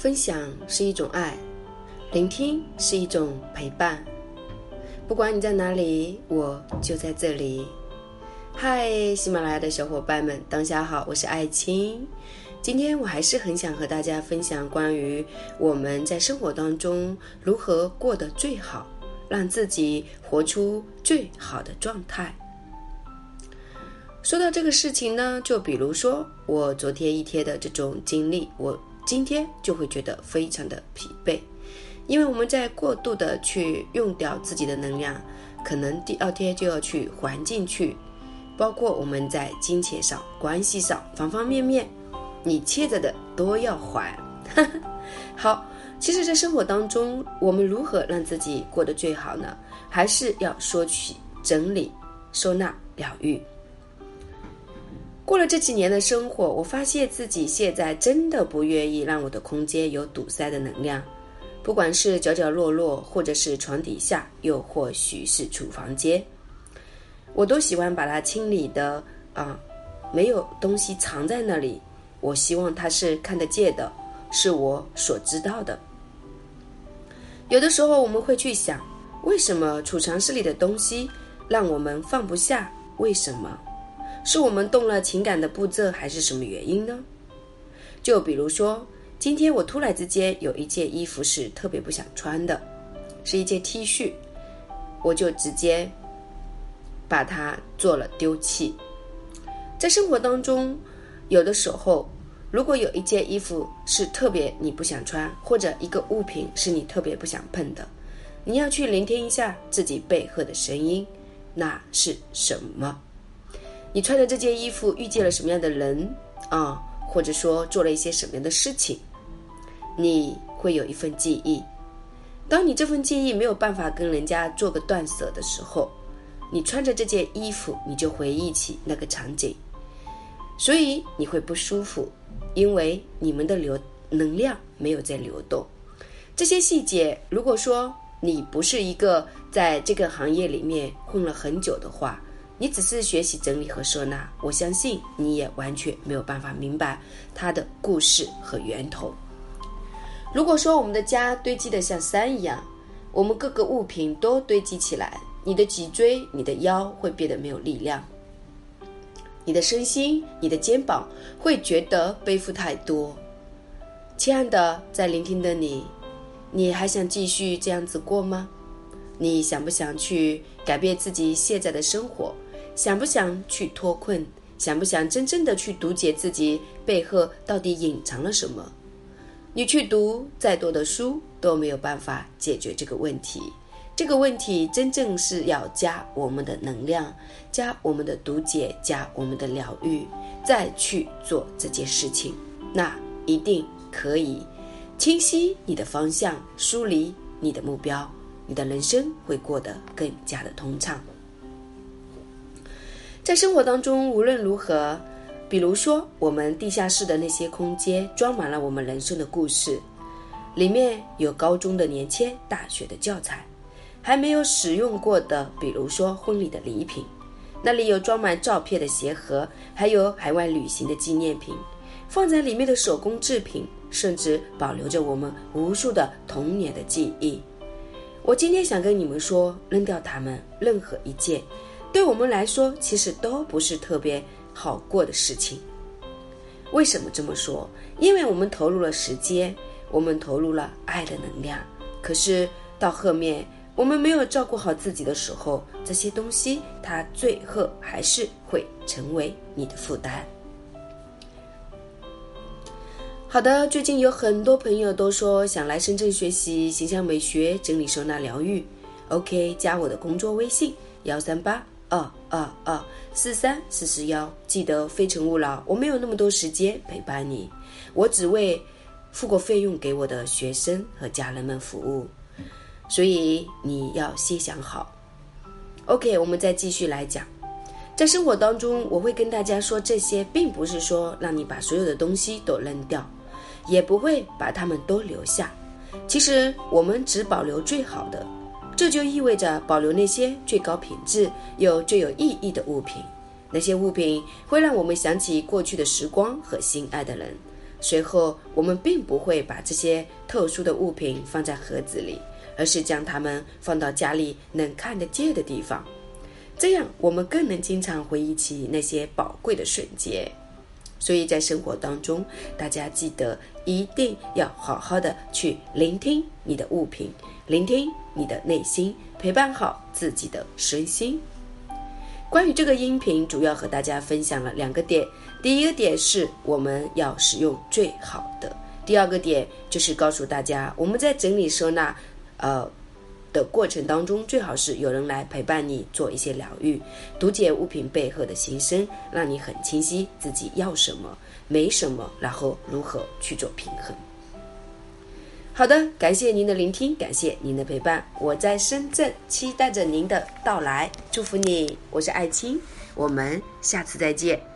分享是一种爱，聆听是一种陪伴。不管你在哪里，我就在这里。嗨，喜马拉雅的小伙伴们，当下好，我是艾青。今天我还是很想和大家分享关于我们在生活当中如何过得最好，让自己活出最好的状态。说到这个事情呢，就比如说我昨天一天的这种经历，我今天就会觉得非常的疲惫，因为我们在过度的去用掉自己的能量，可能第二天就要去还进去，包括我们在金钱上、关系上方方面面。你欠着的都要还。好，其实，在生活当中，我们如何让自己过得最好呢？还是要说起整理、收纳、疗愈。过了这几年的生活，我发现自己现在真的不愿意让我的空间有堵塞的能量，不管是角角落落，或者是床底下，又或许是厨房间，我都喜欢把它清理的啊，没有东西藏在那里。我希望它是看得见的，是我所知道的。有的时候我们会去想，为什么储藏室里的东西让我们放不下？为什么？是我们动了情感的步骤，还是什么原因呢？就比如说，今天我突然之间有一件衣服是特别不想穿的，是一件 T 恤，我就直接把它做了丢弃。在生活当中。有的时候，如果有一件衣服是特别你不想穿，或者一个物品是你特别不想碰的，你要去聆听一下自己背后的声音，那是什么？你穿的这件衣服遇见了什么样的人啊？或者说做了一些什么样的事情？你会有一份记忆。当你这份记忆没有办法跟人家做个断舍的时候，你穿着这件衣服，你就回忆起那个场景。所以你会不舒服，因为你们的流能量没有在流动。这些细节，如果说你不是一个在这个行业里面混了很久的话，你只是学习整理和收纳，我相信你也完全没有办法明白它的故事和源头。如果说我们的家堆积的像山一样，我们各个物品都堆积起来，你的脊椎、你的腰会变得没有力量。你的身心，你的肩膀会觉得背负太多。亲爱的，在聆听的你，你还想继续这样子过吗？你想不想去改变自己现在的生活？想不想去脱困？想不想真正的去读解自己背后到底隐藏了什么？你去读再多的书都没有办法解决这个问题。这个问题真正是要加我们的能量，加我们的读解，加我们的疗愈，再去做这件事情，那一定可以清晰你的方向，梳理你的目标，你的人生会过得更加的通畅。在生活当中，无论如何，比如说我们地下室的那些空间，装满了我们人生的故事，里面有高中的年签，大学的教材。还没有使用过的，比如说婚礼的礼品，那里有装满照片的鞋盒，还有海外旅行的纪念品，放在里面的手工制品，甚至保留着我们无数的童年的记忆。我今天想跟你们说，扔掉它们，任何一件，对我们来说其实都不是特别好过的事情。为什么这么说？因为我们投入了时间，我们投入了爱的能量，可是到后面。我们没有照顾好自己的时候，这些东西它最后还是会成为你的负担。好的，最近有很多朋友都说想来深圳学习形象美学、整理收纳疗愈。OK，加我的工作微信幺三八二二二四三四四幺，记得非诚勿扰。我没有那么多时间陪伴你，我只为付过费用给我的学生和家人们服务。所以你要先想好。OK，我们再继续来讲，在生活当中，我会跟大家说这些，并不是说让你把所有的东西都扔掉，也不会把它们都留下。其实我们只保留最好的，这就意味着保留那些最高品质又最有意义的物品。那些物品会让我们想起过去的时光和心爱的人，随后，我们并不会把这些特殊的物品放在盒子里，而是将它们放到家里能看得见的地方。这样，我们更能经常回忆起那些宝贵的瞬间。所以在生活当中，大家记得一定要好好的去聆听你的物品，聆听你的内心，陪伴好自己的身心。关于这个音频，主要和大家分享了两个点。第一个点是我们要使用最好的；第二个点就是告诉大家，我们在整理收纳，呃的过程当中，最好是有人来陪伴你做一些疗愈，读解物品背后的心声，让你很清晰自己要什么，没什么，然后如何去做平衡。好的，感谢您的聆听，感谢您的陪伴。我在深圳，期待着您的到来，祝福你。我是艾青，我们下次再见。